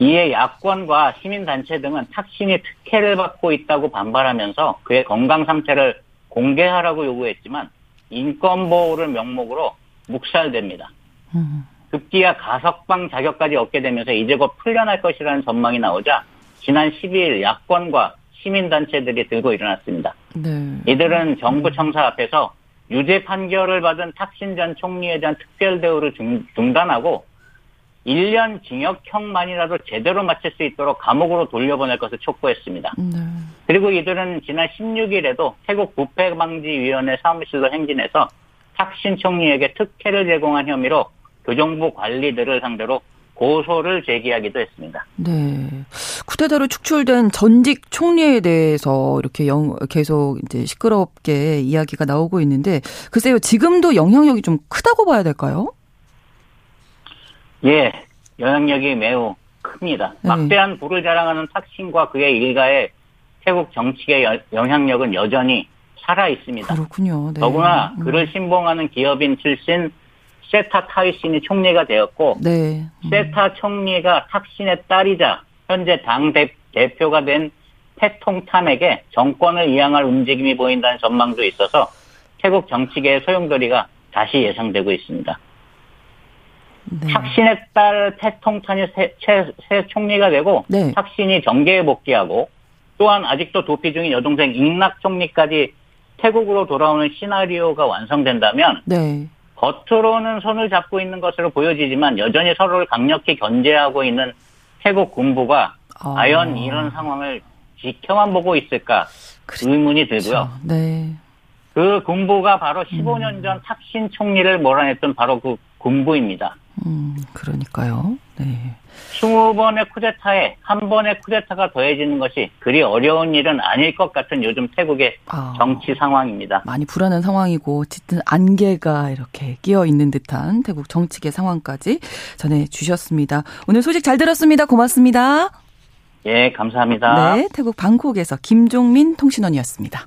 이에 야권과 시민단체 등은 탁신이 특혜를 받고 있다고 반발하면서 그의 건강 상태를 공개하라고 요구했지만 인권 보호를 명목으로 묵살됩니다. 음. 급기야 가석방 자격까지 얻게 되면서 이제 곧 풀려날 것이라는 전망이 나오자 지난 12일 야권과 시민단체들이 들고 일어났습니다. 네. 이들은 정부 청사 앞에서 유죄 판결을 받은 탁신 전 총리에 대한 특별 대우를 중, 중단하고 1년 징역형만이라도 제대로 마칠 수 있도록 감옥으로 돌려보낼 것을 촉구했습니다. 네. 그리고 이들은 지난 16일에도 태국 부패방지위원회 사무실로 행진해서 탁신 총리에게 특혜를 제공한 혐의로 교정부 관리들을 상대로 고소를 제기하기도 했습니다. 네. 쿠데타로 축출된 전직 총리에 대해서 이렇게 영, 계속 이제 시끄럽게 이야기가 나오고 있는데 글쎄요. 지금도 영향력이 좀 크다고 봐야 될까요? 예, 영향력이 매우 큽니다. 네. 막대한 부를 자랑하는 탁신과 그의 일가의 태국 정치의 여- 영향력은 여전히 살아 있습니다. 그렇군요. 네. 더구나 음. 그를 신봉하는 기업인 출신 세타 타이신이 총리가 되었고 네. 음. 세타 총리가 탁신의 딸이자 현재 당 대, 대표가 된 패통탄에게 정권을 이양할 움직임이 보인다는 전망도 있어서 태국 정치계의 소용돌이가 다시 예상되고 있습니다. 네. 탁신의 딸 패통탄이 새, 새, 새 총리가 되고 네. 탁신이 정계에 복귀하고 또한 아직도 도피 중인 여동생 잉락 총리까지 태국으로 돌아오는 시나리오가 완성된다면 네. 겉으로는 손을 잡고 있는 것으로 보여지지만 여전히 서로를 강력히 견제하고 있는 태국 군부가 아. 과연 이런 상황을 지켜만 보고 있을까 그렇죠. 의문이 들고요. 네. 그 군부가 바로 15년 전 탁신 총리를 몰아냈던 바로 그 군부입니다. 음, 그러니까요. 네. 20번의 쿠데타에 한 번의 쿠데타가 더해지는 것이 그리 어려운 일은 아닐 것 같은 요즘 태국의 아. 정치 상황입니다. 많이 불안한 상황이고 어쨌든 안개가 이렇게 끼어 있는 듯한 태국 정치계 상황까지 전해 주셨습니다. 오늘 소식 잘 들었습니다. 고맙습니다. 예, 감사합니다. 네, 태국 방콕에서 김종민 통신원이었습니다.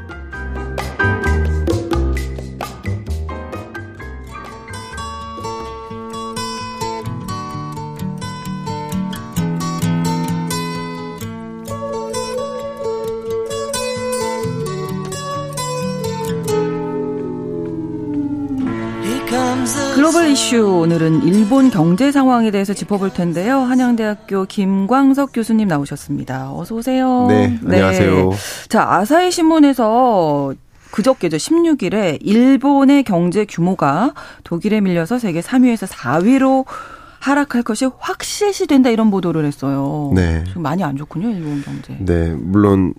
이슈 오늘은 일본 경제 상황에 대해서 짚어볼 텐데요. 한양대학교 김광석 교수님 나오셨습니다. 어서 오세요. 네, 안녕하세요. 자, 아사히 신문에서 그저께죠. 16일에 일본의 경제 규모가 독일에 밀려서 세계 3위에서 4위로 하락할 것이 확실시 된다 이런 보도를 했어요. 네. 좀 많이 안 좋군요, 일본 경제. 네, 물론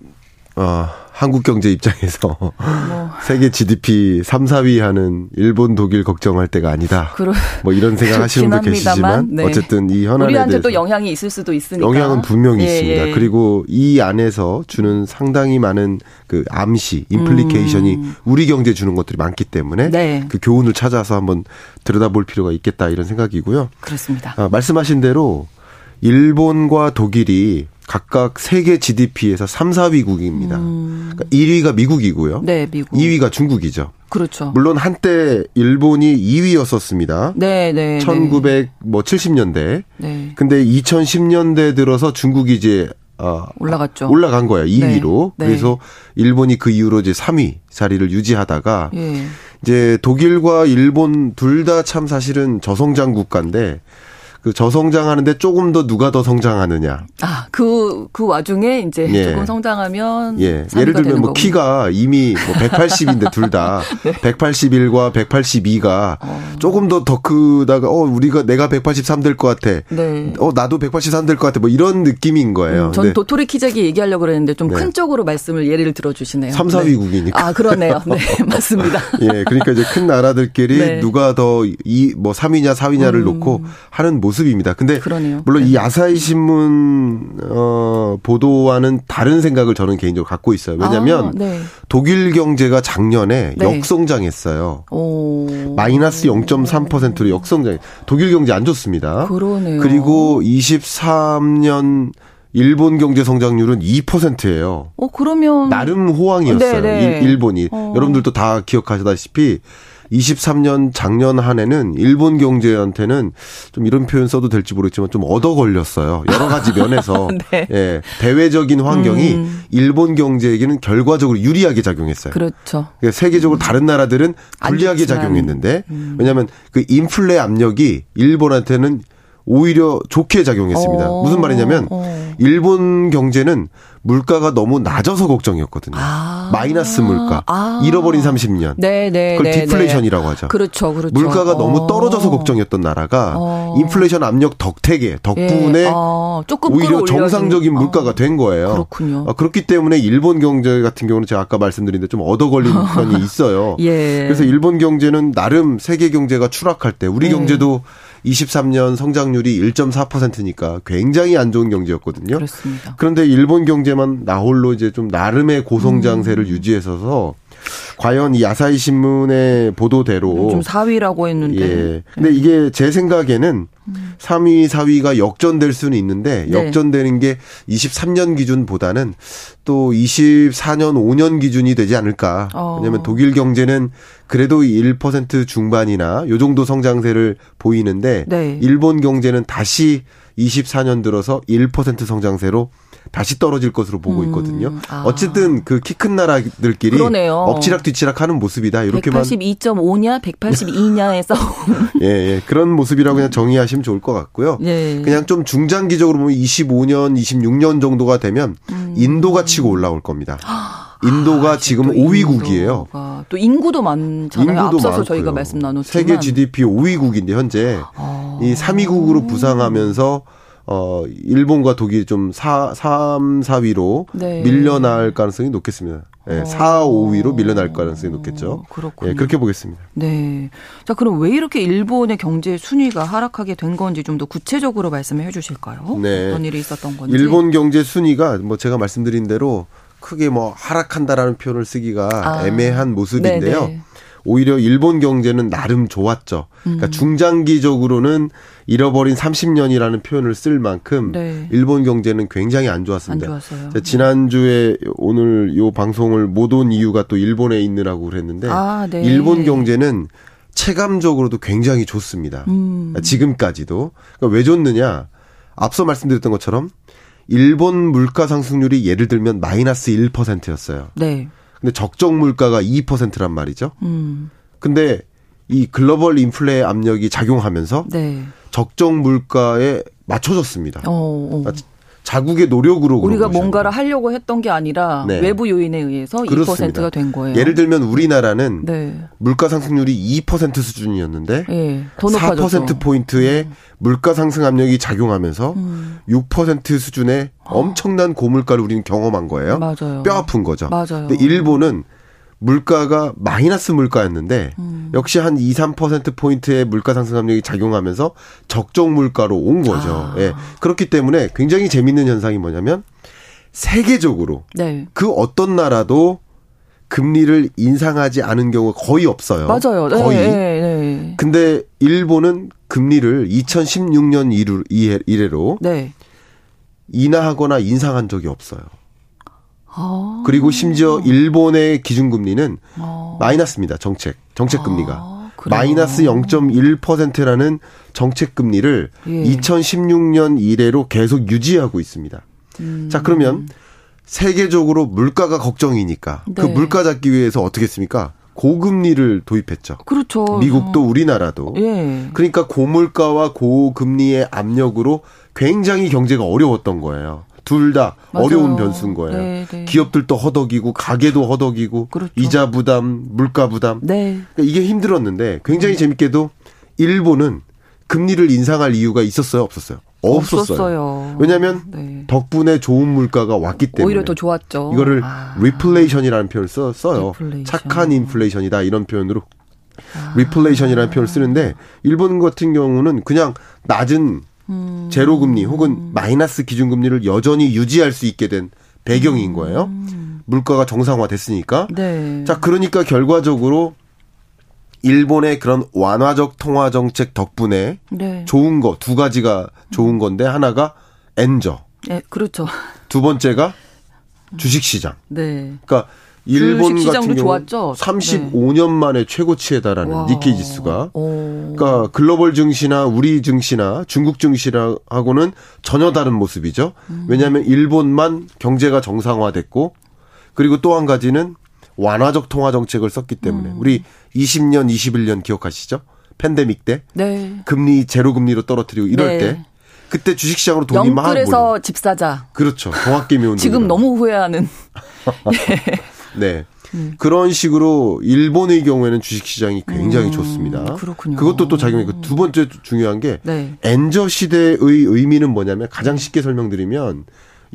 어, 한국 경제 입장에서 뭐 [laughs] 세계 GDP 3, 4위 하는 일본, 독일 걱정할 때가 아니다. 그러 뭐 이런 생각 하시는 분도 계시지만 네. 어쨌든 이 현안에 우리한테 또 영향이 있을 수도 있으니까. 영향은 분명히 예, 있습니다. 예. 그리고 이 안에서 주는 상당히 많은 그 암시, 임플리케이션이 우리 경제에 주는 것들이 많기 때문에 음. 네. 그 교훈을 찾아서 한번 들여다볼 필요가 있겠다 이런 생각이고요. 그렇습니다. 아, 말씀하신 대로 일본과 독일이 각각 세계 GDP에서 3, 4위국입니다. 그러니까 1위가 미국이고요. 음. 네, 미국. 2위가 중국이죠. 그렇죠. 물론 한때 일본이 2위였었습니다. 네, 네. 1970년대. 네. 근데 2010년대 들어서 중국이 이제 어, 올라갔죠. 올라간 거예요. 2위로. 네. 그래서 일본이 그 이후로 이제 3위 자리를 유지하다가 예. 이제 독일과 일본 둘 다 참 사실은 저성장 국가인데 그 저성장하는데 조금 더 누가 더 성장하느냐. 아, 그, 그 와중에 이제 예. 조금 성장하면. 예. 3위가 예를 들면 뭐 거고. 키가 이미 뭐 180인데 둘 다 [laughs] 네. 181과 182가 조금 더 더 크다가 어 우리가 내가 183 될 것 같아. 네. 어 나도 183 될 것 같아. 뭐 이런 느낌인 거예요. 전 근데 도토리 키재기 얘기하려고 그랬는데 좀 네. 큰 쪽으로 말씀을 예를 들어주시네요. 3, 4위 국이니까. 아, 그러네요. 네, [laughs] 맞습니다. 예, 그러니까 이제 큰 나라들끼리 네. 누가 더 이 뭐 3위냐 4위냐를 놓고 하는 모습 입니다. 근데 그러네요. 물론 네. 이 아사히 신문 어 보도와는 다른 생각을 저는 개인적으로 갖고 있어요. 왜냐면 아, 네. 독일 경제가 작년에 네. 역성장했어요. 오. 마이너스 0.3%로 역성장. 독일 경제 안 좋습니다. 그러네요. 그리고 23년 일본 경제 성장률은 2%예요. 어, 그러면. 나름 호황이었어요. 네, 네. 일, 일본이. 어. 여러분들도 다 기억하시다시피 23년 작년 한 해는 일본 경제한테는 좀 이런 표현 써도 될지 모르겠지만 좀 얻어 걸렸어요. 여러 가지 [laughs] 면에서. 네. 예. 대외적인 환경이 음. 일본 경제에게는 결과적으로 유리하게 작용했어요. 그렇죠. 그러니까 세계적으로 다른 나라들은 안 불리하게 좋지만. 음. 작용했는데 왜냐하면 그 인플레 압력이 일본한테는 오히려 좋게 작용했습니다. 어, 무슨 말이냐면 어. 일본 경제는 물가가 너무 낮아서 걱정이었거든요. 아. 마이너스 물가. 아. 잃어버린 30년. 네, 네, 그걸 네, 디플레이션이라고 하죠. 그렇죠, 그렇죠. 물가가 너무 어. 떨어져서 걱정이었던 나라가 어. 인플레이션 압력 덕택에 덕분에 예. 아, 조금 오히려 정상적인 어. 물가가 된 거예요. 그렇군요. 어, 그렇기 때문에 일본 경제 같은 경우는 제가 아까 말씀드린 대로 좀 얻어 걸린 [laughs] 편이 있어요. 예. 그래서 일본 경제는 나름 세계 경제가 추락할 때 우리 네. 경제도 23년 성장률이 1.4%니까 굉장히 안 좋은 경제였거든요. 그렇습니다. 그런데 일본 경제만 나홀로 이제 좀 나름의 고성장세를 음. 유지해서서 과연 이 아사히 신문의 보도대로 좀 4위라고 했는데. 예. 근데 이게 제 생각에는 3위, 4위가 역전될 수는 있는데 네. 역전되는 게 23년 기준보다는 또 24년, 5년 기준이 되지 않을까. 어. 왜냐하면 독일 경제는 그래도 1% 중반이나 요 정도 성장세를 보이는데 네. 일본 경제는 다시 24년 들어서 1% 성장세로 다시 떨어질 것으로 보고 있거든요. 아. 어쨌든 그 키 큰 나라들끼리 그러네요. 엎치락 뒤치락 하는 모습이다. 이렇게만 182.5냐, 182냐의 싸움. 예, 예. 그런 모습이라고 그냥 정의하시면 좋을 것 같고요. 예. 그냥 좀 중장기적으로 보면 25년, 26년 정도가 되면 인도가 치고 올라올 겁니다. 인도가 지금 음. 아, 또 5위국이에요. 인도가 또 인구도 많잖아요. 인구도 앞서서 많고요. 저희가 말씀 나눴지만 세계 GDP 5위국인데 현재 아. 이 3위국으로 부상하면서 어 일본과 독일이 좀 4, 3, 4위로 네. 밀려날 가능성이 높겠습니다. 예, 4, 5위로 밀려날 가능성이 높겠죠. 어, 그렇군요. 예, 그렇게 보겠습니다. 네. 자, 그럼 왜 이렇게 일본의 경제 순위가 하락하게 된 건지 좀 더 구체적으로 말씀해 주실까요? 네. 어떤 일이 있었던 건지. 일본 경제 순위가 뭐 제가 말씀드린 대로 크게 뭐 하락한다라는 표현을 쓰기가 아. 애매한 모습인데요. 네네. 오히려 일본 경제는 나름 좋았죠. 음. 그러니까 중장기적으로는 잃어버린 30년이라는 표현을 쓸 만큼 네. 일본 경제는 굉장히 안안 좋았습니다. 좋았어요. 제가 지난주에 오늘 요 방송을 못 온 이유가 또 일본에 있느라고 그랬는데 아, 네. 일본 경제는 체감적으로도 굉장히 좋습니다. 음. 지금까지도. 그러니까 왜 좋느냐? 앞서 말씀드렸던 것처럼 일본 물가 상승률이 예를 들면 마이너스 1%였어요. 네. 근데 적정 물가가 2%란 말이죠. 음. 근데 이 글로벌 인플레 압력이 작용하면서 네. 적정 물가에 맞춰졌습니다. 어, 어. 아, 자국의 노력으로 우리가 뭔가를 아니라. 하려고 했던 게 아니라 네. 외부 요인에 의해서 그렇습니다. 2%가 된 거예요. 예를 들면 우리나라는 네. 물가 상승률이 2% 수준이었는데 예. 더 높아졌죠. 4% 포인트의 물가 상승 압력이 작용하면서 음. 6% 수준의 엄청난 고물가를 우리는 경험한 거예요. 맞아요. 뼈 아픈 거죠. 맞아요. 근데 일본은 물가가 마이너스 물가였는데 음. 역시 한 2, 3% 포인트의 물가 상승 압력이 작용하면서 적정 물가로 온 거죠. 아. 예. 그렇기 때문에 굉장히 재밌는 현상이 뭐냐면 세계적으로 네. 그 어떤 나라도 금리를 인상하지 않은 경우가 거의 없어요. 맞아요. 네, 거의. 네, 네. 근데 일본은 금리를 2016년 이후- 이해- 이래로 네. 인하하거나 인상한 적이 없어요. 아. 그리고 심지어 일본의 기준금리는 아. 마이너스입니다. 정책. 정책 금리가. 아, 그래요? 마이너스 0.1%라는 정책 금리를 예. 2016년 이래로 계속 유지하고 있습니다. 음. 자, 그러면 세계적으로 물가가 걱정이니까 그 네. 물가 잡기 위해서 어떻게 했습니까? 고금리를 도입했죠. 그렇죠. 미국도 우리나라도. 예. 그러니까 고물가와 고금리의 압력으로 굉장히 경제가 어려웠던 거예요. 둘 다. 어려운 변수인 거예요. 네, 네. 기업들도 허덕이고 가계도 허덕이고 그렇죠. 이자 부담, 물가 부담. 네. 그러니까 이게 힘들었는데 굉장히 재밌게도 일본은 금리를 인상할 이유가 있었어요, 없었어요? 없었어요. 없었어요. 왜냐하면 네. 덕분에 좋은 물가가 왔기 때문에 오히려 더 좋았죠. 이거를 아. 리플레이션이라는 표현을 써, 써요. 리플레이션. 착한 인플레이션이다 이런 표현으로 리플레이션이라는 표현을 쓰는데 일본 같은 경우는 그냥 낮은 음. 제로 금리 혹은 마이너스 기준 금리를 여전히 유지할 수 있게 된 배경인 거예요. 물가가 정상화됐으니까. 음. 네. 자, 그러니까 결과적으로 일본의 그런 완화적 통화 정책 덕분에 네. 좋은 거 두 가지가 좋은 건데 하나가 엔저, 네, 그렇죠. 두 번째가 주식 시장. 네. 그러니까 일본 주식 같은 경우 좋았죠. 35년 만에 최고치에 달하는 와. 니케이 지수가 오. 그러니까 글로벌 증시나 우리 증시나 중국 증시하고는 전혀 다른 모습이죠. 음. 왜냐하면 일본만 경제가 정상화됐고 그리고 또 한 가지는 완화적 통화 정책을 썼기 때문에 음. 우리 20년, 21년 기억하시죠? 팬데믹 때 네. 금리 제로 금리로 떨어뜨리고 이럴 네. 때 그때 주식시장으로 돈이 막. 영끌에서 집 사자. 그렇죠. 동학개미 [laughs] 운동. 지금 너무 후회하는. [laughs] 네. 음. 그런 식으로 일본의 경우에는 주식 시장이 굉장히 좋습니다. 음, 그렇군요. 그것도 또 작용이 있고 두 번째 중요한 게 네. 엔저 시대의 의미는 뭐냐면 가장 쉽게 설명드리면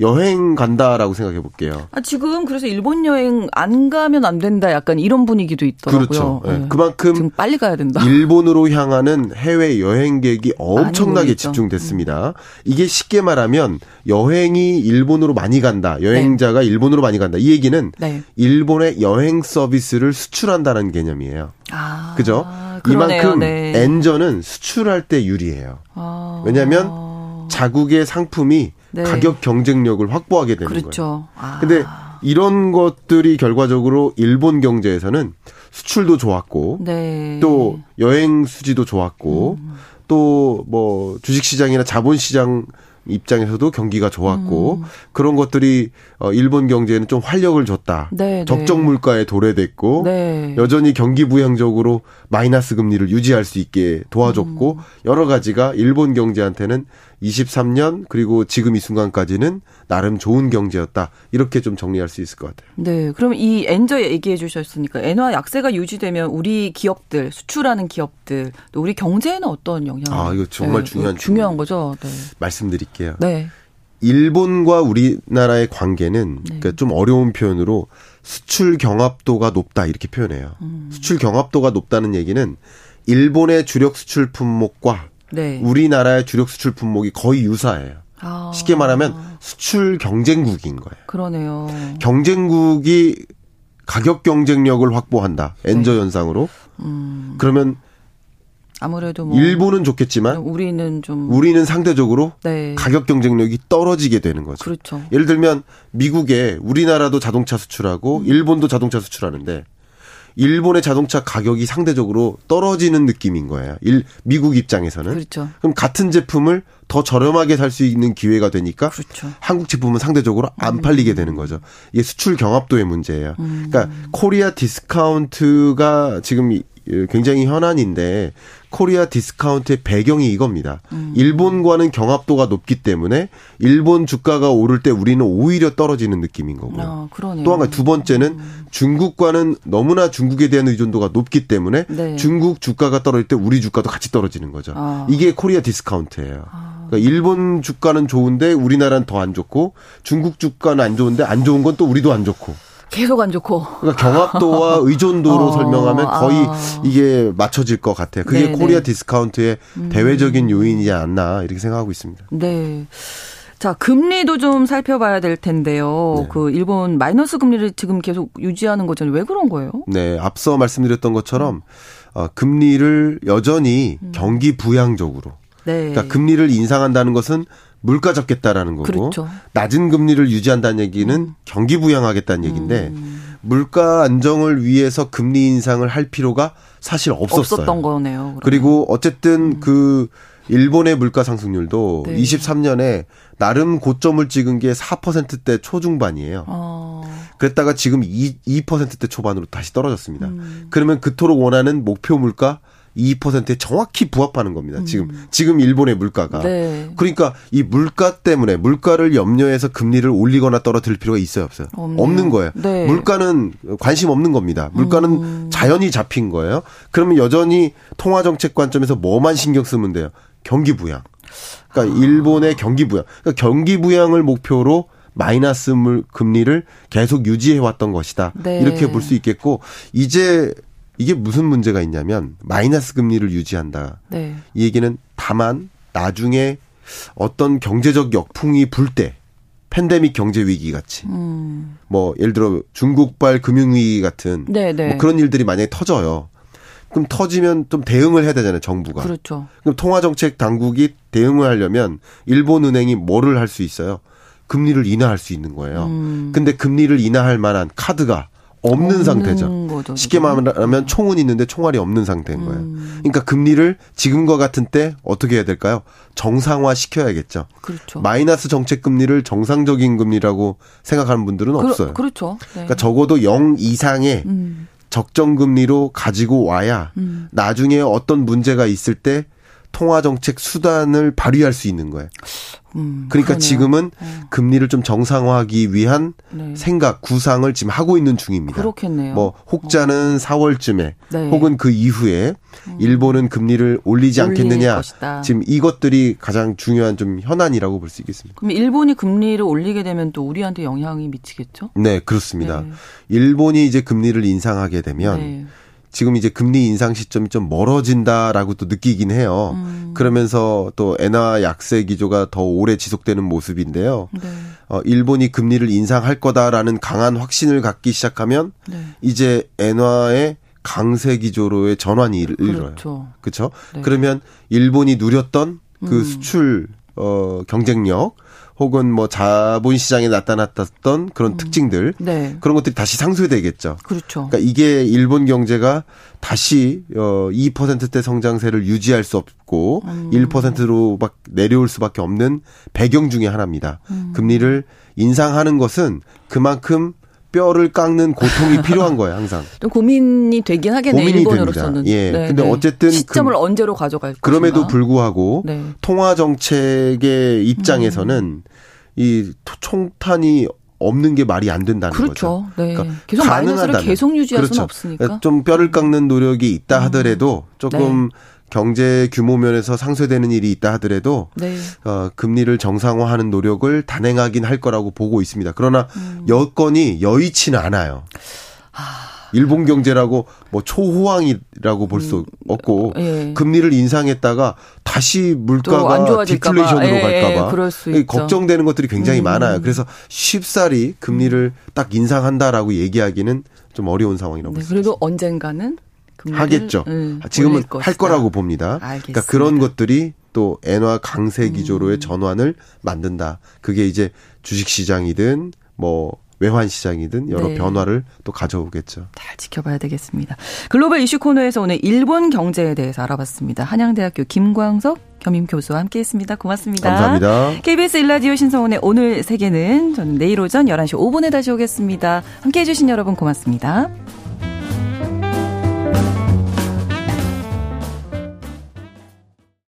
여행 간다라고 생각해 볼게요. 아, 지금 그래서 일본 여행 안 가면 안 된다 약간 이런 분위기도 있더라고요. 그렇죠. 예. 네. 그만큼 지금 빨리 가야 된다. 일본으로 향하는 해외 여행객이 엄청나게. 집중됐습니다. 이게 쉽게 말하면 여행이 일본으로 많이 간다. 여행자가 일본으로 많이 간다. 이 얘기는 네. 일본의 여행 서비스를 수출한다는 개념이에요. 아, 그죠? 그러네요. 이만큼 네. 엔저는 수출할 때 유리해요. 아, 왜냐하면 자국의 상품이 네. 가격 경쟁력을 확보하게 되는 거예요. 그렇죠. 아, 근데 이런 것들이 결과적으로 일본 경제에서는 수출도 좋았고 네. 음. 또 여행 수지도 좋았고 또뭐 주식 시장이나 자본 시장 입장에서도 경기가 좋았고 음. 그런 것들이 어 일본 경제에는 좀 활력을 줬다. 네, 네. 적정 물가에 도래됐고 네. 여전히 경기 부양적으로 마이너스 금리를 유지할 수 있게 도와줬고 음. 여러 가지가 일본 경제한테는 23년 그리고 지금 이 순간까지는 나름 좋은 경제였다. 이렇게 좀 정리할 수 있을 것 같아요. 네. 그럼 이 엔저 얘기해 주셨으니까 엔화 약세가 유지되면 우리 기업들, 수출하는 기업들, 또 우리 경제에는 어떤 영향을? 아, 이거 정말 중요한 중요한 거죠. 네. 말씀드릴게요. 네. 일본과 우리나라의 관계는 그러니까 좀 어려운 표현으로 수출 경합도가 높다 이렇게 표현해요. 음. 수출 경합도가 높다는 얘기는 일본의 주력 수출 품목과 네. 우리나라의 주력 수출 품목이 거의 유사해요. 아, 쉽게 말하면 수출 경쟁국인 거예요. 그러네요. 경쟁국이 가격 경쟁력을 확보한다. 엔저 네. 현상으로. 음, 그러면 아무래도 뭐 일본은 좋겠지만 우리는 좀 우리는 상대적으로 네. 가격 경쟁력이 떨어지게 되는 거죠. 그렇죠. 예를 들면 미국에 우리나라도 자동차 음. 수출하고 일본도 자동차 수출하는데 일본의 자동차 가격이 상대적으로 떨어지는 느낌인 거예요. 일, 미국 입장에서는. 그렇죠. 그럼 같은 제품을 더 저렴하게 살 수 있는 기회가 되니까 그렇죠. 한국 제품은 상대적으로 안 팔리게 되는 거죠. 이게 수출 경합도의 문제예요. 음. 그러니까 코리아 디스카운트가 지금 이- 굉장히 현안인데 코리아 디스카운트의 배경이 이겁니다. 음. 일본과는 경합도가 높기 때문에 일본 주가가 오를 때 우리는 오히려 떨어지는 느낌인 거고요. 아, 그러네요. 또 한 가지 두 번째는 중국과는 너무나 중국에 대한 의존도가 높기 때문에 네. 중국 주가가 떨어질 때 우리 주가도 같이 떨어지는 거죠. 아. 이게 코리아 디스카운트예요. 그러니까 일본 주가는 좋은데 우리나라는 더 안 좋고 중국 주가는 안 좋은데 안 좋은 건 또 우리도 안 좋고. 계속 안 좋고. 그러니까 경합도와 [laughs] 의존도로 어, 설명하면 거의 아. 이게 맞춰질 것 같아요. 그게 네, 코리아 네. 디스카운트의 대외적인 요인이지 않나 이렇게 생각하고 있습니다. 네. 자, 금리도 좀 살펴봐야 될 텐데요. 네. 그 일본 마이너스 금리를 지금 계속 유지하는 거잖아요. 왜 그런 거예요? 네, 앞서 말씀드렸던 것처럼 어, 금리를 여전히 경기 부양적으로 네. 그러니까 금리를 인상한다는 것은 물가 잡겠다라는 거고 그렇죠. 낮은 금리를 유지한다는 얘기는 경기 부양하겠다는 얘기인데 물가 안정을 위해서 금리 인상을 할 필요가 사실 없었어요. 없었던 거네요. 그러면. 그리고 어쨌든 그 일본의 물가 상승률도 네. 23년에 나름 고점을 찍은 게 4%대 초중반이에요. 어, 그랬다가 지금 2, 2%대 초반으로 다시 떨어졌습니다. 음. 그러면 그토록 원하는 목표 물가 2%에 정확히 부합하는 겁니다. 지금 지금 일본의 물가가. 음. 네. 그러니까 이 물가 때문에 물가를 염려해서 금리를 올리거나 떨어뜨릴 필요가 있어요, 없어요? 없네요. 없는 거예요. 네. 물가는 관심 없는 겁니다. 물가는 음. 자연히 잡힌 거예요. 그러면 여전히 통화 정책 관점에서 뭐만 신경 쓰면 돼요? 경기 부양. 그러니까 아. 일본의 경기 부양. 그러니까 경기 부양을 목표로 마이너스 물 금리를 계속 유지해 왔던 것이다. 네. 이렇게 볼 수 있겠고 이제 이게 무슨 문제가 있냐면 마이너스 금리를 유지한다. 네. 이 얘기는 다만 나중에 어떤 경제적 역풍이 불 때 팬데믹 경제 위기 같이 음. 뭐 예를 들어 중국발 금융 위기 같은 네, 네. 뭐 그런 일들이 만약에 터져요. 그럼 터지면 좀 대응을 해야 되잖아요, 정부가. 그렇죠. 그럼 통화정책 당국이 대응을 하려면 일본 은행이 뭐를 할 수 있어요? 금리를 인하할 수 있는 거예요. 음. 근데 금리를 인하할 만한 카드가 없는, 없는 상태죠. 거죠, 쉽게. 말하면 총은 있는데 총알이 없는 상태인 거예요. 음. 그러니까 금리를 지금과 같은 때 어떻게 해야 될까요? 정상화 시켜야겠죠. 그렇죠. 마이너스 정책 금리를 정상적인 금리라고 생각하는 분들은 그, 없어요. 그렇죠. 네. 그러니까 적어도 0 이상의 음. 적정 금리로 가지고 와야 음. 나중에 어떤 문제가 있을 때 통화 정책 수단을 발휘할 수 있는 거예요. 음, 그러니까 그러네요. 지금은 어, 금리를 좀 정상화하기 위한 네. 생각, 구상을 지금 하고 있는 중입니다. 그렇겠네요. 뭐 혹자는 4월쯤에 네. 혹은 그 이후에 일본은 금리를 올리지 않겠느냐. 것이다. 지금 이것들이 가장 중요한 좀 현안이라고 볼 수 있겠습니다. 그럼 일본이 금리를 올리게 되면 또 우리한테 영향이 미치겠죠? 네, 그렇습니다. 네. 일본이 이제 금리를 인상하게 되면 네. 지금 이제 금리 인상 시점이 좀 멀어진다라고 또 느끼긴 해요. 음. 그러면서 또 엔화 약세 기조가 더 오래 지속되는 모습인데요. 네. 어, 일본이 금리를 인상할 거다라는 강한 확신을 갖기 시작하면 네. 이제 엔화의 강세 기조로의 전환이 일- 일어요. 그렇죠. 그렇죠? 네. 그러면 일본이 누렸던 그 음. 수출 어 경쟁력 혹은 뭐 자본 시장에 나타났던 그런 특징들 네. 그런 것들이 다시 상쇄되겠죠. 그렇죠. 그러니까 이게 일본 경제가 다시 어 2%대 성장세를 유지할 수 없고 음. 1%로 막 내려올 수밖에 없는 배경 중에 하나입니다. 음. 금리를 인상하는 것은 그만큼 뼈를 깎는 고통이 [laughs] 필요한 거예요, 항상. 좀 고민이 되긴 하겠네요. 고민이 일본으로서는. 예. 네, 근데 네. 어쨌든 시점을 그- 언제로 가져갈 그럼에도. 불구하고 네. 통화 정책의 입장에서는 이 총탄이 없는 게 말이 안 된다는 거죠. 그렇죠. 네. 그러니까 계속 가능하다면. 계속 유지할 그렇죠. 수는 없으니까. 음. 좀 뼈를 깎는 노력이 있다 하더라도 조금 네. 경제 규모 면에서 상쇄되는 일이 있다 하더라도 네. 어, 금리를 정상화하는 노력을 단행하긴 할 거라고 보고 있습니다. 그러나 음. 여건이 여의치는 않아요. 일본 경제라고 뭐 초호황이라고 볼 수 없고 예. 금리를 인상했다가 다시 물가가. 디플레이션으로 예, 갈까봐 수이 있죠. 걱정되는 것들이 굉장히 음. 많아요. 그래서 쉽사리 금리를 딱 인상한다라고 얘기하기는 좀 어려운 상황이라고 네, 볼수 있습니다. 그래도 언젠가는 하겠죠. 음, 지금은 올릴 할. 거라고 봅니다. 알겠습니다. 음. 그러니까 그런 것들이 또 엔화 강세 기조로의 전환을 만든다. 그게 이제 주식 시장이든 뭐 외환 시장이든 여러 네. 변화를 또 가져오겠죠. 잘 지켜봐야 되겠습니다. 글로벌 이슈 코너에서 오늘 일본 경제에 대해서 알아봤습니다. 한양대학교 김광석 겸임 교수와 함께했습니다. 고맙습니다. 감사합니다. KBS 일라디오 신성원의 오늘 세계는 저는 내일 오전 11시 5분에 다시 오겠습니다. 함께해 주신 여러분 고맙습니다.